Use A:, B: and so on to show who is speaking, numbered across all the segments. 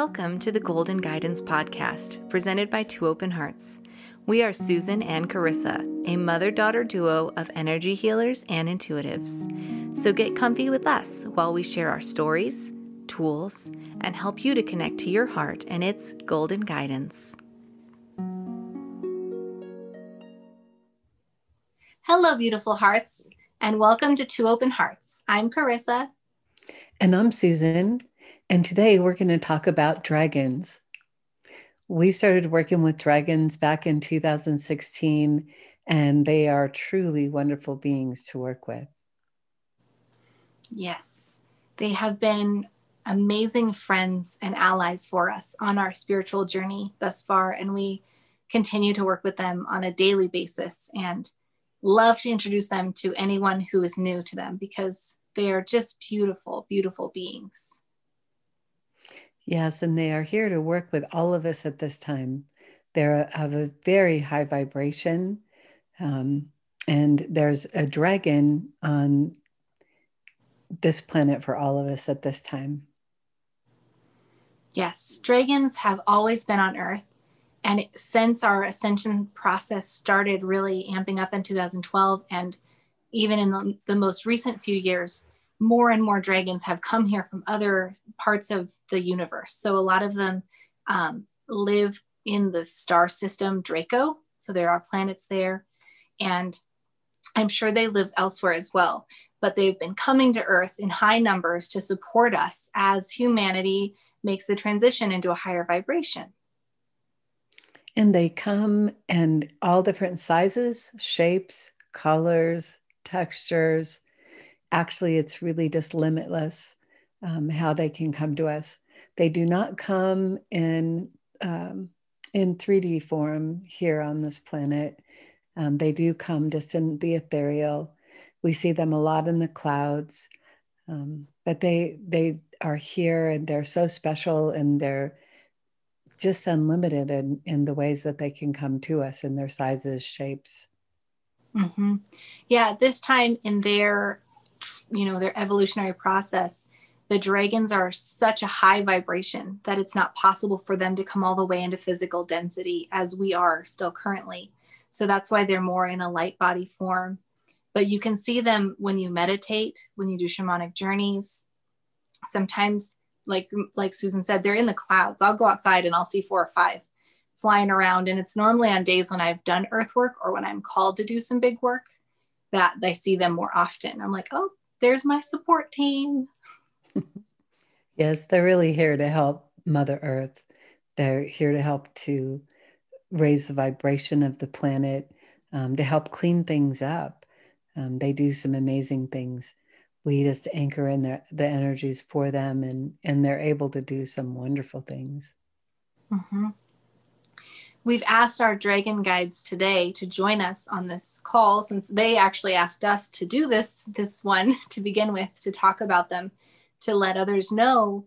A: Welcome to the Golden Guidance Podcast, presented by Two Open Hearts. We are Susan and Carissa, a mother daughter duo of energy healers and intuitives. So get comfy with us while we share our stories, tools, and help you to connect to your heart and its golden guidance.
B: Hello, beautiful hearts, and welcome to Two Open Hearts. I'm Carissa.
C: And I'm Susan. And today we're going to talk about dragons. We started working with dragons back in 2016, and they are truly wonderful beings to work with.
B: Yes, they have been amazing friends and allies for us on our spiritual journey thus far, and we continue to work with them on a daily basis and love to introduce them to anyone who is new to them because they are just beautiful, beautiful beings.
C: Yes, and they are here to work with all of us at this time. They're of a very high vibration. Um, and there's a dragon on this planet for all of us at this time.
B: Yes, dragons have always been on Earth. And since our ascension process started really amping up in 2012, and even in the, the most recent few years, more and more dragons have come here from other parts of the universe. So a lot of them um, live in the star system Draco. So there are planets there. And I'm sure they live elsewhere as well. But they've been coming to Earth in high numbers to support us as humanity makes the transition into a higher vibration.
C: And they come in all different sizes, shapes, colors, textures actually it's really just limitless um, how they can come to us. They do not come in um, in 3d form here on this planet. Um, they do come just in the ethereal. We see them a lot in the clouds um, but they they are here and they're so special and they're just unlimited in, in the ways that they can come to us in their sizes shapes.
B: Mm-hmm. yeah this time in their you know their evolutionary process the dragons are such a high vibration that it's not possible for them to come all the way into physical density as we are still currently. So that's why they're more in a light body form. But you can see them when you meditate when you do shamanic journeys. Sometimes like like susan said they're in the clouds. I'll go outside and i'll see four or five flying around. And it's normally on days when i've done earth work or when i'm called to do some big work that I see them more often. I'm like, oh, there's my support team.
C: yes, they're really here to help Mother Earth. They're here to help to raise the vibration of the planet, um, to help clean things up. Um, they do some amazing things. We just anchor in their, the energies for them, and and they're able to do some wonderful things.
B: Mm-hmm. We've asked our dragon guides today to join us on this call since they actually asked us to do this this one to begin with to talk about them to let others know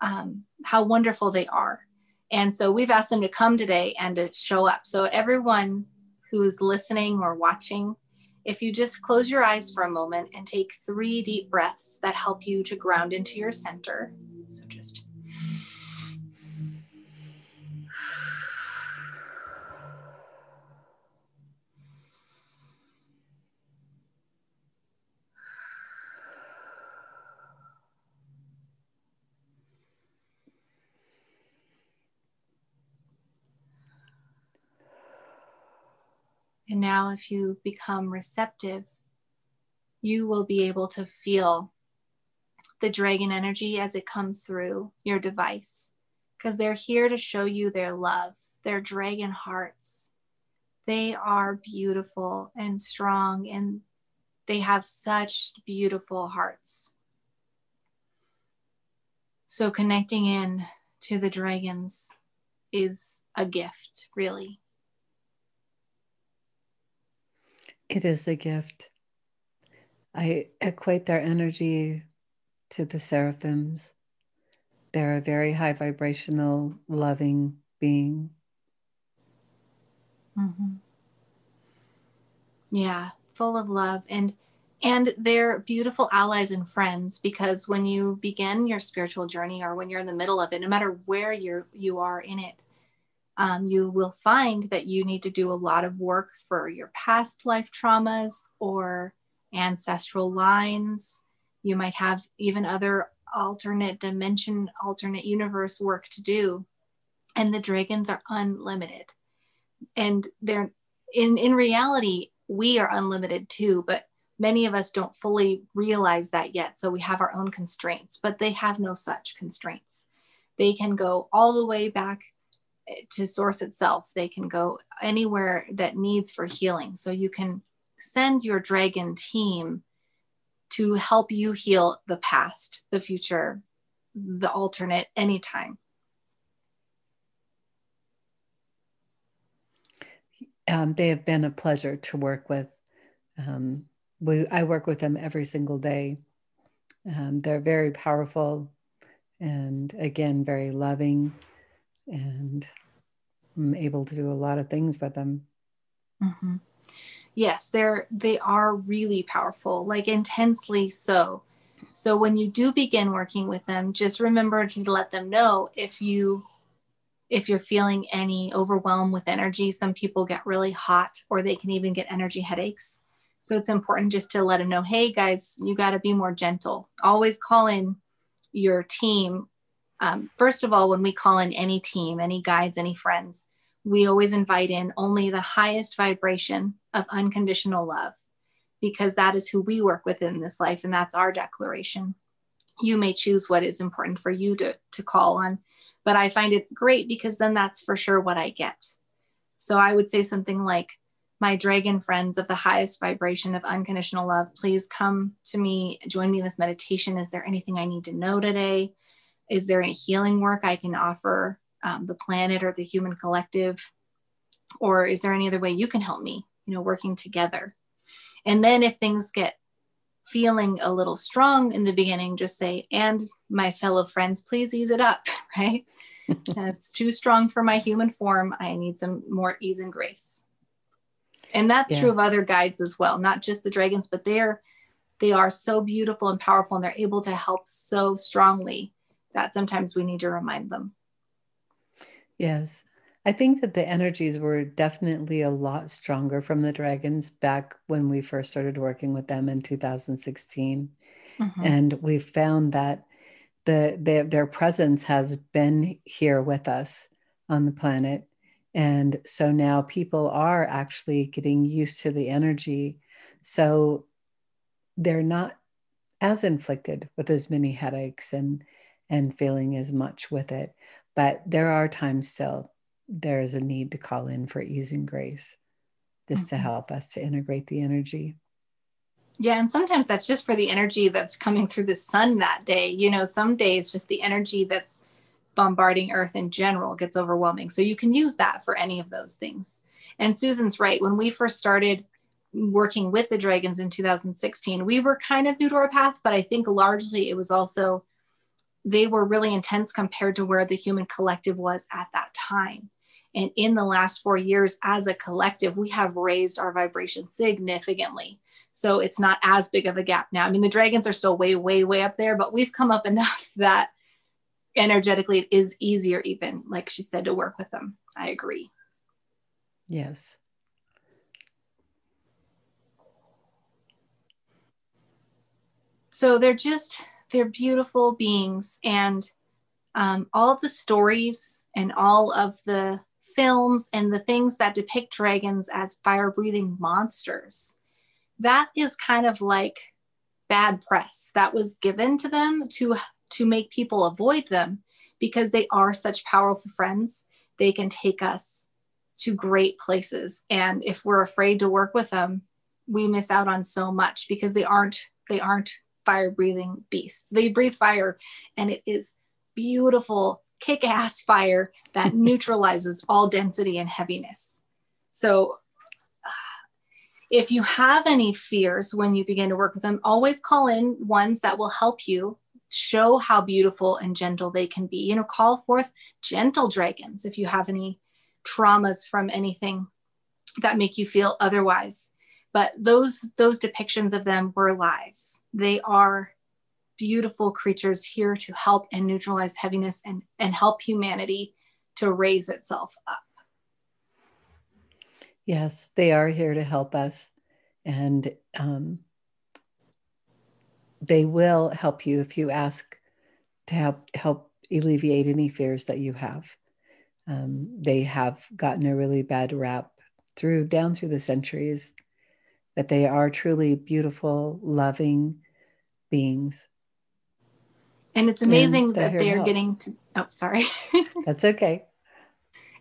B: um, how wonderful they are. And so we've asked them to come today and to show up. So everyone who's listening or watching, if you just close your eyes for a moment and take three deep breaths that help you to ground into your center. So just And now, if you become receptive, you will be able to feel the dragon energy as it comes through your device because they're here to show you their love, their dragon hearts. They are beautiful and strong, and they have such beautiful hearts. So, connecting in to the dragons is a gift, really.
C: It is a gift. I equate their energy to the seraphims. They're a very high vibrational, loving being.
B: Mm-hmm. Yeah, full of love. And and they're beautiful allies and friends because when you begin your spiritual journey or when you're in the middle of it no matter where you're you are in it um, you will find that you need to do a lot of work for your past life traumas or ancestral lines you might have even other alternate dimension alternate universe work to do and the dragons are unlimited and they're in in reality we are unlimited too but many of us don't fully realize that yet. So we have our own constraints, but they have no such constraints. They can go all the way back to source itself. They can go anywhere that needs for healing. So you can send your dragon team to help you heal the past, the future, the alternate anytime.
C: Um, they have been a pleasure to work with. Um, we, I work with them every single day. Um, they're very powerful and again, very loving. And I'm able to do a lot of things with them.
B: Mm-hmm. Yes, they're they are really powerful, like intensely so. So when you do begin working with them, just remember to let them know if you if you're feeling any overwhelm with energy. Some people get really hot or they can even get energy headaches. So it's important just to let them know, hey guys, you got to be more gentle. Always call in your team. Um, first of all, when we call in any team, any guides, any friends, we always invite in only the highest vibration of unconditional love because that is who we work with in this life and that's our declaration. You may choose what is important for you to, to call on, but I find it great because then that's for sure what I get. So I would say something like, my dragon friends of the highest vibration of unconditional love, please come to me, join me in this meditation. Is there anything I need to know today? Is there any healing work I can offer um, the planet or the human collective? Or is there any other way you can help me, you know, working together? And then if things get feeling a little strong in the beginning, just say, and my fellow friends, please ease it up, right? That's too strong for my human form. I need some more ease and grace and that's yeah. true of other guides as well not just the dragons but they're they are so beautiful and powerful and they're able to help so strongly that sometimes we need to remind them
C: yes i think that the energies were definitely a lot stronger from the dragons back when we first started working with them in 2016 mm-hmm. and we found that the, the their presence has been here with us on the planet and so now people are actually getting used to the energy. So they're not as inflicted with as many headaches and and feeling as much with it. But there are times still there is a need to call in for ease and grace just mm-hmm. to help us to integrate the energy.
B: Yeah, and sometimes that's just for the energy that's coming through the sun that day. You know, some days just the energy that's bombarding Earth in general gets overwhelming. So you can use that for any of those things. And Susan's right. When we first started working with the dragons in 2016, we were kind of new to our path, but I think largely it was also they were really intense compared to where the human collective was at that time. And in the last four years, as a collective, we have raised our vibration significantly. So it's not as big of a gap now. I mean, the dragons are still way, way, way up there, but we've come up enough that energetically it is easier even like she said to work with them i agree
C: yes
B: so they're just they're beautiful beings and um, all the stories and all of the films and the things that depict dragons as fire breathing monsters that is kind of like bad press that was given to them to to make people avoid them because they are such powerful friends. They can take us to great places. And if we're afraid to work with them, we miss out on so much because they aren't they aren't fire breathing beasts. They breathe fire and it is beautiful kick ass fire that neutralizes all density and heaviness. So if you have any fears when you begin to work with them, always call in ones that will help you show how beautiful and gentle they can be. You know, call forth gentle dragons if you have any traumas from anything that make you feel otherwise. But those those depictions of them were lies. They are beautiful creatures here to help and neutralize heaviness and and help humanity to raise itself up.
C: Yes they are here to help us. And um, they will help you if you ask to help help alleviate any fears that you have. Um, they have gotten a really bad rap through down through the centuries that they are truly beautiful, loving beings.
B: And it's amazing and that they're getting to, oh, sorry.
C: That's okay.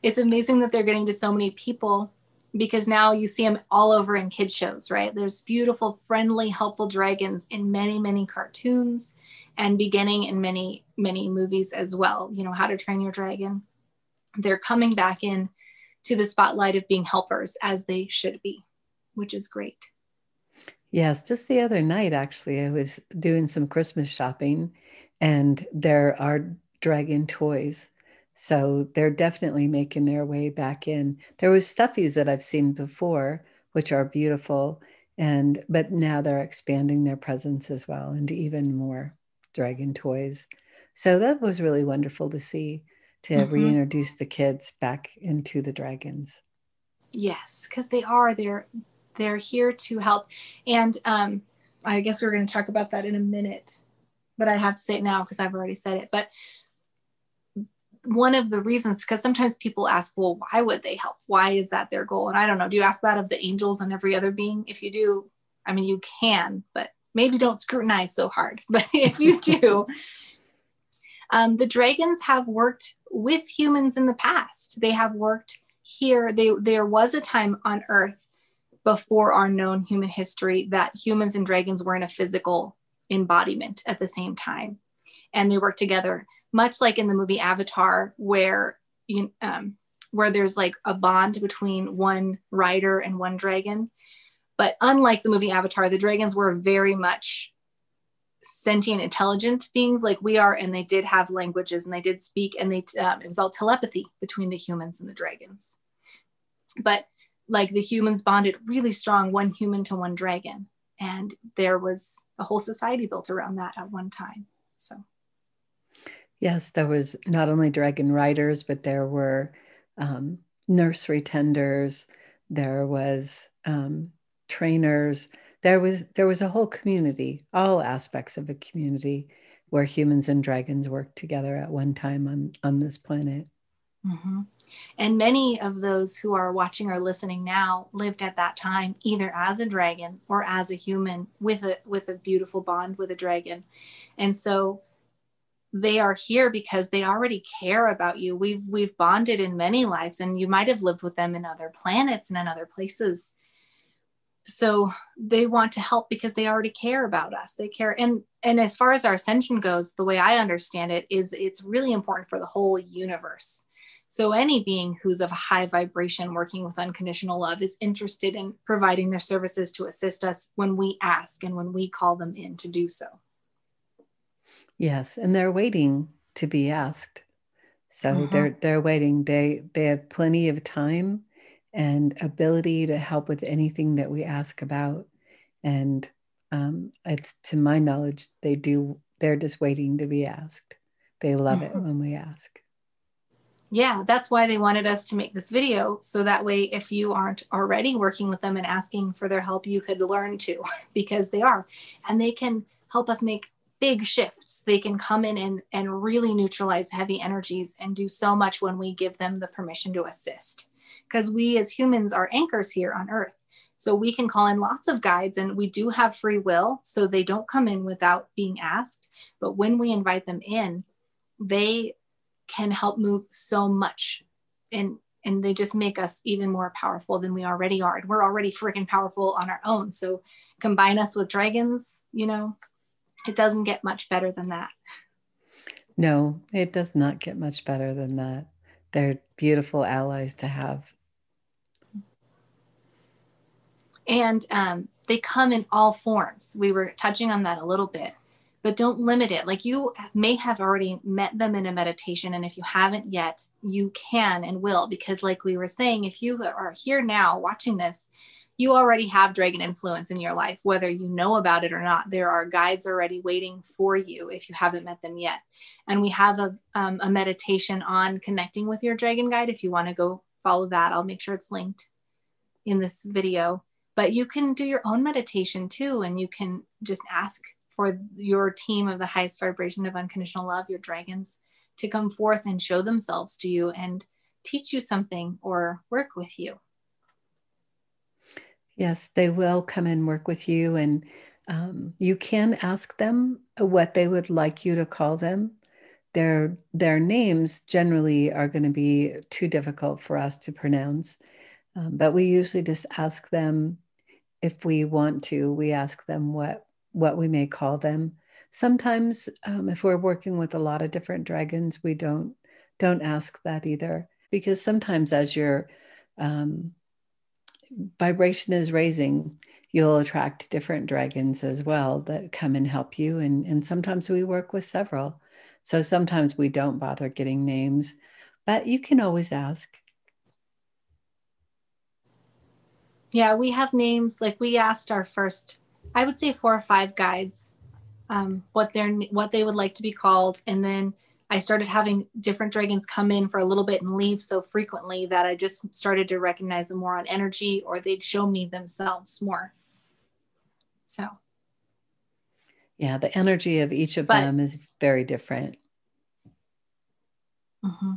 B: It's amazing that they're getting to so many people because now you see them all over in kids shows, right? There's beautiful, friendly, helpful dragons in many, many cartoons and beginning in many, many movies as well. You know, How to Train Your Dragon. They're coming back in to the spotlight of being helpers as they should be which is great.
C: Yes, just the other night, actually, I was doing some Christmas shopping and there are dragon toys. So they're definitely making their way back in. There was stuffies that I've seen before, which are beautiful. And but now they're expanding their presence as well into even more dragon toys. So that was really wonderful to see to mm-hmm. reintroduce the kids back into the dragons.
B: Yes, because they are they're they're here to help. And um, I guess we're going to talk about that in a minute, but I have to say it now because I've already said it. But one of the reasons, because sometimes people ask, well, why would they help? Why is that their goal? And I don't know. Do you ask that of the angels and every other being? If you do, I mean, you can, but maybe don't scrutinize so hard. But if you do, um, the dragons have worked with humans in the past. They have worked here. They, there was a time on Earth before our known human history that humans and dragons were in a physical embodiment at the same time. And they work together much like in the movie avatar where you um, where there's like a bond between one rider and one dragon. But unlike the movie avatar the dragons were very much sentient intelligent beings like we are and they did have languages and they did speak and they um, it was all telepathy between the humans and the dragons. But like the humans bonded really strong, one human to one dragon. And there was a whole society built around that at one time. So,
C: yes, there was not only dragon riders, but there were um, nursery tenders, there was um, trainers, there was there was a whole community, all aspects of a community where humans and dragons worked together at one time on on this planet.
B: Mm-hmm. And many of those who are watching or listening now lived at that time either as a dragon or as a human with a with a beautiful bond with a dragon. And so they are here because they already care about you. We've we've bonded in many lives and you might have lived with them in other planets and in other places. So they want to help because they already care about us. They care and and as far as our ascension goes, the way I understand it is it's really important for the whole universe so, any being who's of a high vibration working with unconditional love is interested in providing their services to assist us when we ask and when we call them in to do so.
C: Yes, and they're waiting to be asked. So mm-hmm. they're they're waiting. They they have plenty of time and ability to help with anything that we ask about. And um, it's to my knowledge, they do. They're just waiting to be asked. They love mm-hmm. it when we ask
B: yeah, that's why they wanted us to make this video. So that way, if you aren't already working with them and asking for their help, you could learn to because they are. And they can help us make big shifts. They can come in and, and really neutralize heavy energies and do so much when we give them the permission to assist. Because we as humans are anchors here on earth. So we can call in lots of guides and we do have free will. So they don't come in without being asked. But when we invite them in, they can help move so much and and they just make us even more powerful than we already are. And we're already freaking powerful on our own. So combine us with dragons you know it doesn't get much better than that.
C: No it does not get much better than that. They're beautiful allies to have.
B: And um, they come in all forms. We were touching on that a little bit but don't limit it. Like you may have already met them in a meditation. And if you haven't yet, you can and will, because like we were saying, if you are here now watching this, you already have dragon influence in your life, whether you know about it or not. There are guides already waiting for you if you haven't met them yet. And we have a, um, a meditation on connecting with your dragon guide. If you want to go follow that, I'll make sure it's linked in this video. But you can do your own meditation too, and you can just ask for your team of the highest vibration of unconditional love, your dragons, to come forth and show themselves to you and teach you something or work with you.
C: Yes, they will come and work with you, and um, you can ask them what they would like you to call them. Their their names generally are going to be too difficult for us to pronounce, um, but we usually just ask them if we want to. We ask them what what we may call them. Sometimes, um, if we're working with a lot of different dragons, we don't don't ask that either because sometimes as your um, vibration is raising, you'll attract different dragons as well that come and help you. And, and sometimes we work with several. So sometimes we don't bother getting names, but you can always ask.
B: Yeah, we have names like we asked our first, I would say four or five guides, um, what their what they would like to be called, and then I started having different dragons come in for a little bit and leave so frequently that I just started to recognize them more on energy or they'd show me themselves more. So,
C: yeah, the energy of each of but, them is very different.
B: Mm-hmm.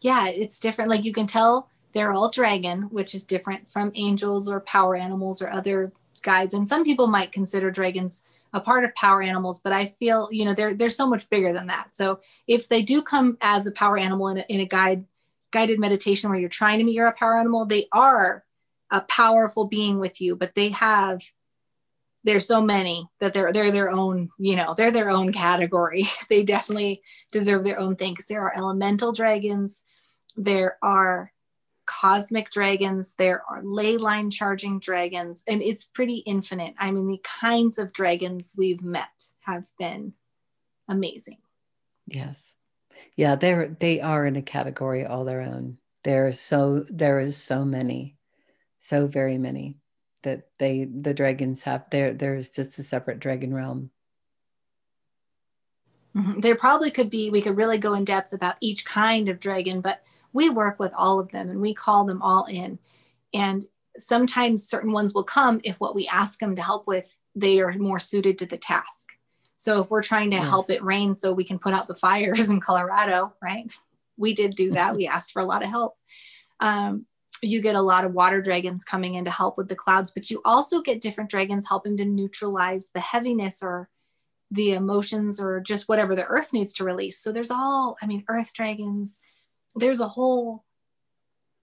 B: Yeah, it's different. Like you can tell they're all dragon, which is different from angels or power animals or other guides. And some people might consider dragons a part of power animals, but I feel, you know, they're, they're so much bigger than that. So if they do come as a power animal in a, in a guide, guided meditation where you're trying to meet your power animal, they are a powerful being with you, but they have, there's so many that they're, they're their own, you know, they're their own category. they definitely deserve their own thing because there are elemental dragons. There are cosmic dragons, there are ley line charging dragons, and it's pretty infinite. I mean, the kinds of dragons we've met have been amazing.
C: Yes. Yeah, they're they are in a category all their own. There is so there is so many, so very many that they the dragons have there there's just a separate dragon realm.
B: Mm-hmm. There probably could be, we could really go in depth about each kind of dragon, but we work with all of them and we call them all in. And sometimes certain ones will come if what we ask them to help with, they are more suited to the task. So if we're trying to yes. help it rain so we can put out the fires in Colorado, right? We did do that. we asked for a lot of help. Um, you get a lot of water dragons coming in to help with the clouds, but you also get different dragons helping to neutralize the heaviness or the emotions or just whatever the earth needs to release. So there's all, I mean, earth dragons, there's a whole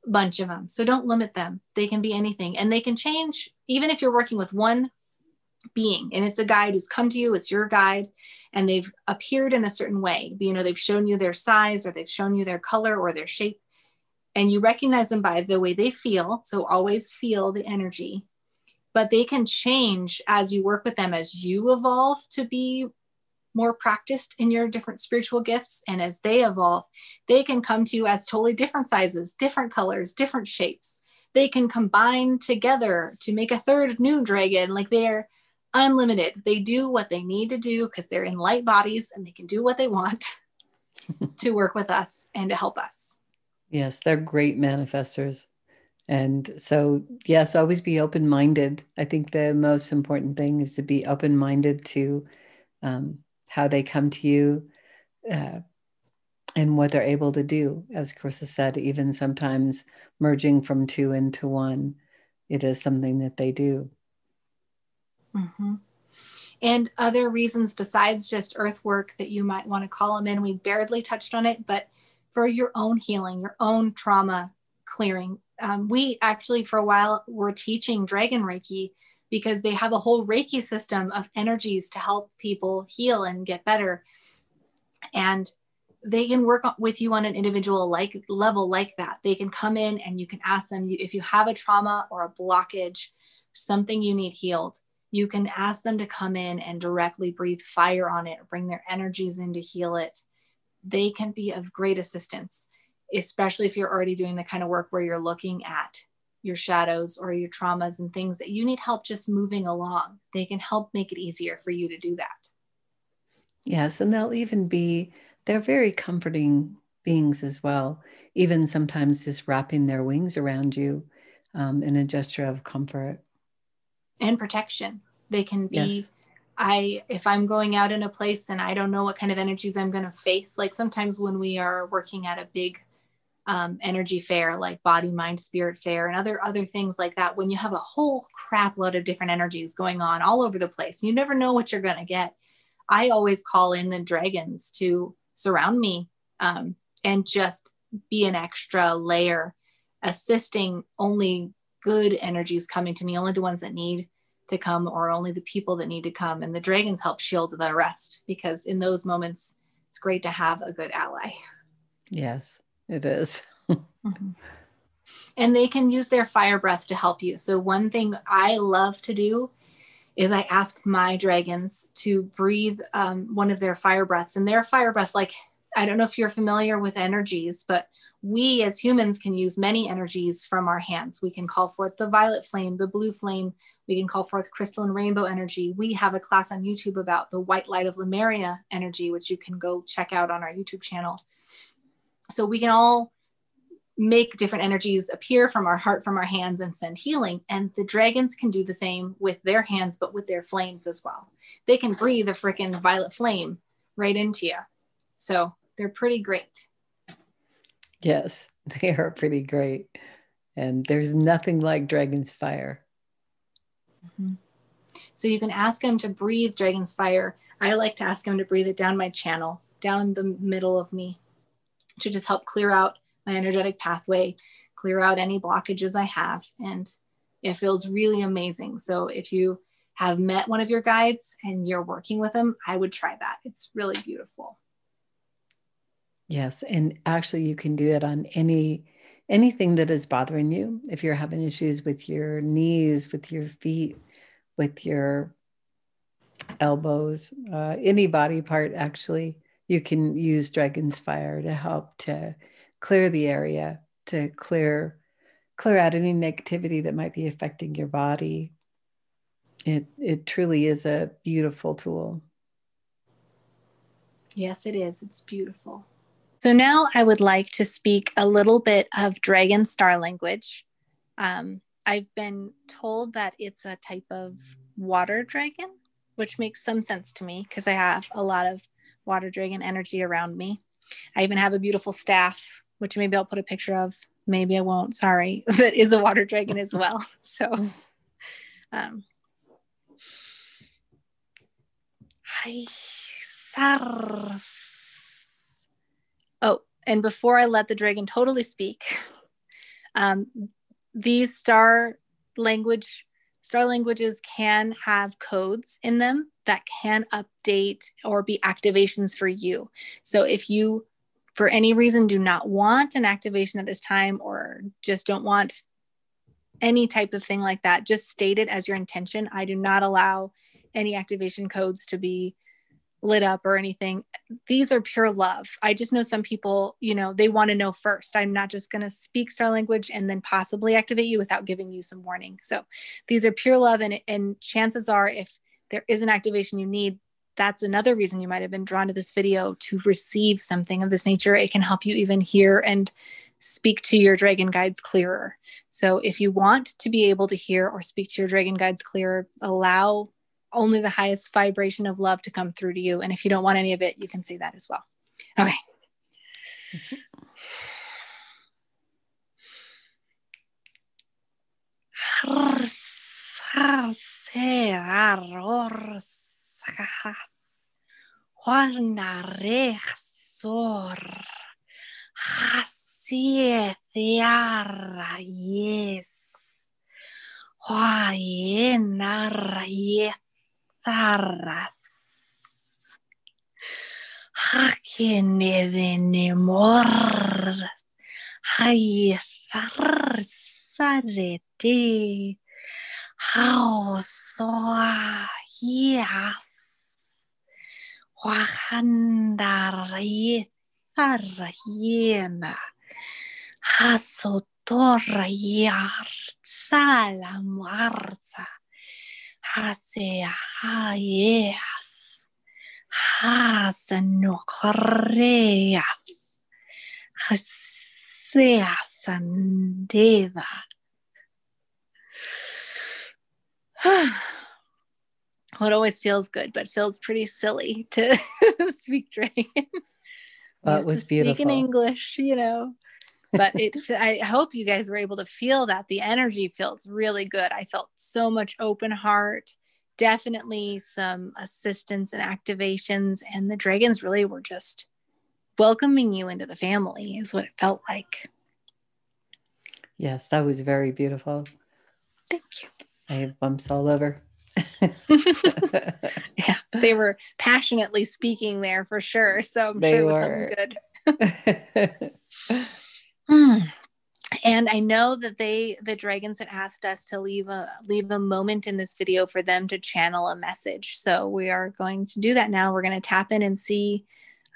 B: bunch of them. So don't limit them. They can be anything and they can change even if you're working with one being and it's a guide who's come to you, it's your guide and they've appeared in a certain way. You know, they've shown you their size or they've shown you their color or their shape and you recognize them by the way they feel. So always feel the energy. But they can change as you work with them as you evolve to be more practiced in your different spiritual gifts. And as they evolve, they can come to you as totally different sizes, different colors, different shapes. They can combine together to make a third new dragon. Like they're unlimited. They do what they need to do because they're in light bodies and they can do what they want to work with us and to help us.
C: Yes, they're great manifestors. And so, yes, always be open minded. I think the most important thing is to be open minded to um, how they come to you uh, and what they're able to do. As Carissa said, even sometimes merging from two into one, it is something that they do.
B: Mm-hmm. And other reasons besides just earth work that you might want to call them in, we barely touched on it, but for your own healing, your own trauma clearing. Um, we actually, for a while, were teaching Dragon Reiki because they have a whole Reiki system of energies to help people heal and get better. And they can work with you on an individual like level like that. They can come in and you can ask them if you have a trauma or a blockage, something you need healed. You can ask them to come in and directly breathe fire on it, bring their energies in to heal it. They can be of great assistance, especially if you're already doing the kind of work where you're looking at your shadows or your traumas and things that you need help just moving along. They can help make it easier for you to do that.
C: Yes, and they'll even be, they're very comforting beings as well, even sometimes just wrapping their wings around you um, in a gesture of comfort
B: and protection. They can be. Yes. I if I'm going out in a place and I don't know what kind of energies I'm going to face, like sometimes when we are working at a big um, energy fair like body mind spirit fair and other other things like that when you have a whole crap load of different energies going on all over the place you never know what you're going to get. I always call in the dragons to surround me um, and just be an extra layer assisting only good energies coming to me only the ones that need to come or only the people that need to come and the dragons help shield the rest because in those moments it's great to have a good ally.
C: Yes it is. mm-hmm.
B: And they can use their fire breath to help you. So, one thing I love to do is I ask my dragons to breathe um, one of their fire breaths. And their fire breath, like, I don't know if you're familiar with energies, but we as humans can use many energies from our hands. We can call forth the violet flame, the blue flame. We can call forth crystal and rainbow energy. We have a class on YouTube about the white light of Lemuria energy, which you can go check out on our YouTube channel. So we can all make different energies appear from our heart, from our hands, and send healing. And the dragons can do the same with their hands, but with their flames as well. They can breathe a freaking violet flame right into you. So they're pretty great.
C: Yes, they are pretty great. And there's nothing like dragon's fire.
B: Mm-hmm. So you can ask them to breathe dragon's fire. I like to ask them to breathe it down my channel, down the middle of me to just help clear out my energetic pathway, clear out any blockages I have. And it feels really amazing. So if you have met one of your guides and you're working with them, I would try that. It's really beautiful.
C: Yes, and actually you can do it on any anything that is bothering you. If you're having issues with your knees, with your feet, with your elbows, uh, any body part actually, you can use dragon's fire to help to clear the area to clear clear out any negativity that might be affecting your body. It it truly is a beautiful tool.
B: Yes it is. It's beautiful. So now i would like to speak a little bit of dragon star language. Um, i've been told that it's a type of water dragon which makes some sense to me because i have a lot of water dragon energy around me. I even have a beautiful staff, which maybe I'll put a picture of. Maybe I won't. Sorry, that is a water dragon as well. So, um. Oh, and before I let the dragon totally speak, um, these star language star languages can have codes in them that can update or be activations for you. So if you, for any reason, do not want an activation at this time or just don't want any type of thing like that, just state it as your intention. I do not allow any activation codes to be lit up or anything. These are pure love. I just know some people, you know, they want to know first. I'm not just going to speak star language and then possibly activate you without giving you some warning. So these are pure love. And, and chances are, if there is an activation you need, that's another reason you might have been drawn to this video to receive something of this nature. It can help you even hear and speak to your dragon guides clearer. So if you want to be able to hear or speak to your dragon guides clearer, allow only the highest vibration of love to come through to you. And if you don't want any of it, you can say that as well. Okay. zarras. Hakenevenemor. Hayzarsareti. Haosoahiaf. Huahandarayzarhiena. Hasotorayartsalamarza. Hase no correa. Hasea sandeva. what always feels good, but feels pretty silly to speak dragon.
C: Well, it was beautiful.
B: Speak in English, you know. But it, I hope you guys were able to feel that the energy feels really good. I felt so much open heart, definitely some assistance and activations, and the dragons really were just welcoming you into the family, is what it felt like.
C: Yes, that was very beautiful.
B: Thank you.
C: I have bumps all over.
B: yeah, they were passionately speaking there for sure. So I'm they sure it was were. something good. Hmm. And I know that they the dragons had asked us to leave a leave a moment in this video for them to channel a message. So we are going to do that now. We're going to tap in and see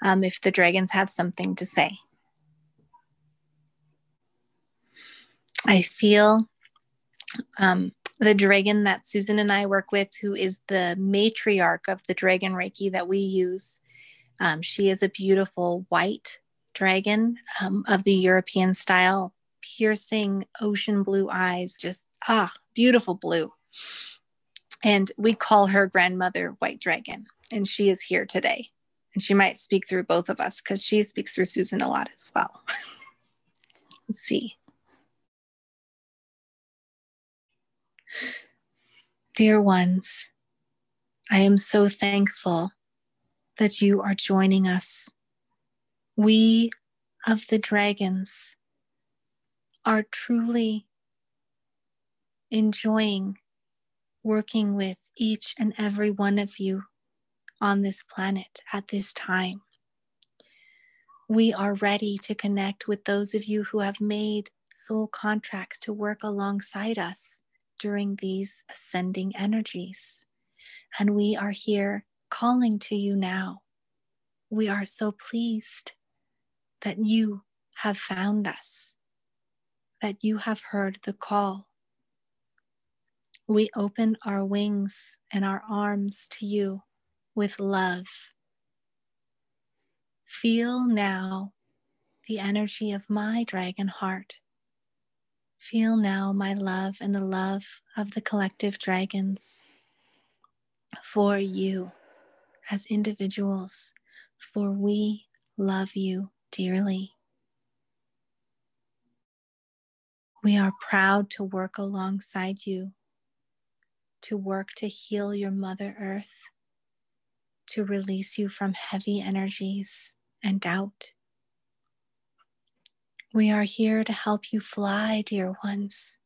B: um, if the dragons have something to say. I feel um, the dragon that Susan and I work with, who is the matriarch of the dragon Reiki that we use. Um, she is a beautiful white dragon um, of the European style, piercing ocean blue eyes, just ah, beautiful blue. And we call her grandmother White Dragon, and she is here today. And she might speak through both of us because she speaks through Susan a lot as well. Let's see. Dear ones, I am so thankful that you are joining us. We of the dragons are truly enjoying working with each and every one of you on this planet at this time. We are ready to connect with those of you who have made soul contracts to work alongside us during these ascending energies. And we are here calling to you now. We are so pleased that you have found us, that you have heard the call. We open our wings and our arms to you with love. Feel now the energy of my dragon heart Feel now my love and the love of the collective dragons for you as individuals, for we love you dearly. We are proud to work alongside you, to work to heal your Mother Earth, to release you from heavy energies and doubt. We are here to help you fly, dear ones,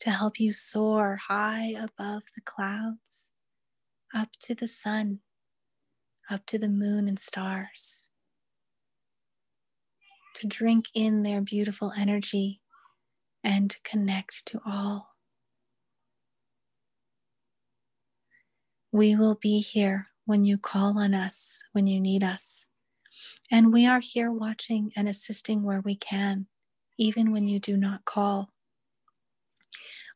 B: to help you soar high above the clouds, up to the sun, up to the moon and stars, to drink in their beautiful energy and to connect to all. We will be here when you call on us, when you need us. And we are here watching and assisting where we can even when you do not call.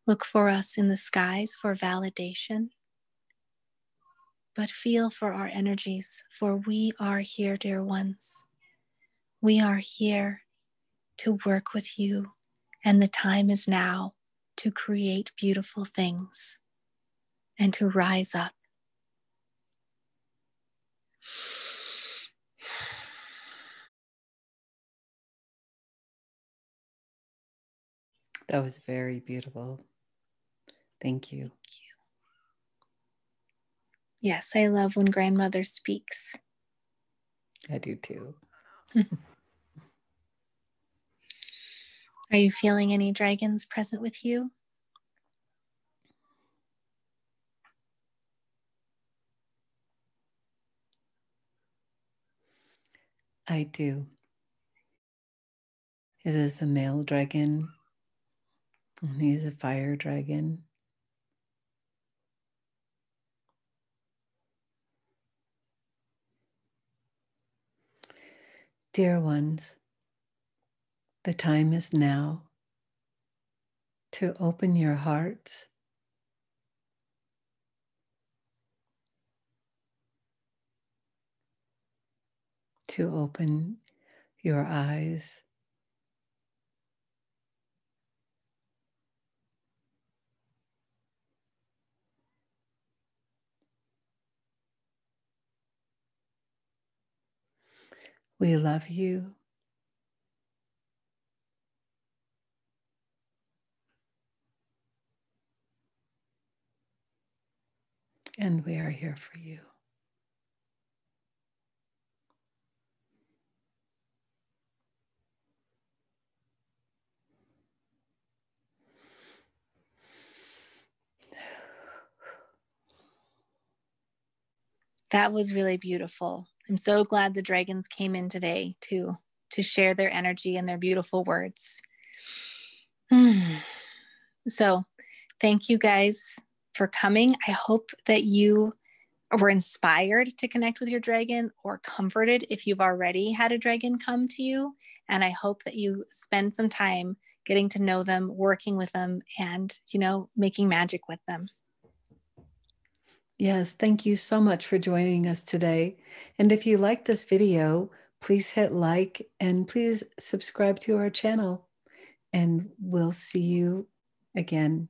B: Look for us in the skies for validation, but feel for our energies, for we are here, dear ones. We are here to work with you, and the time is now to create beautiful things and to rise up.
C: That was very beautiful. Thank you. Thank you.
B: Yes, I love when grandmother speaks.
C: I do too.
B: Are you feeling any dragons present with you?
C: I do. It is a male dragon and he is a fire dragon. Dear ones, the time is now to open your hearts. To open your eyes. We love you. And we are here for you.
B: That was really beautiful. I'm so glad the dragons came in today to to share their energy and their beautiful words. So, thank you guys for coming. I hope that you were inspired to connect with your dragon or comforted if you've already had a dragon come to you. And I hope that you spend some time getting to know them, working with them, and, you know, making magic with them.
C: Yes, thank you so much for joining us today. And if you like this video, please hit like and please subscribe to our channel. And we'll see you again.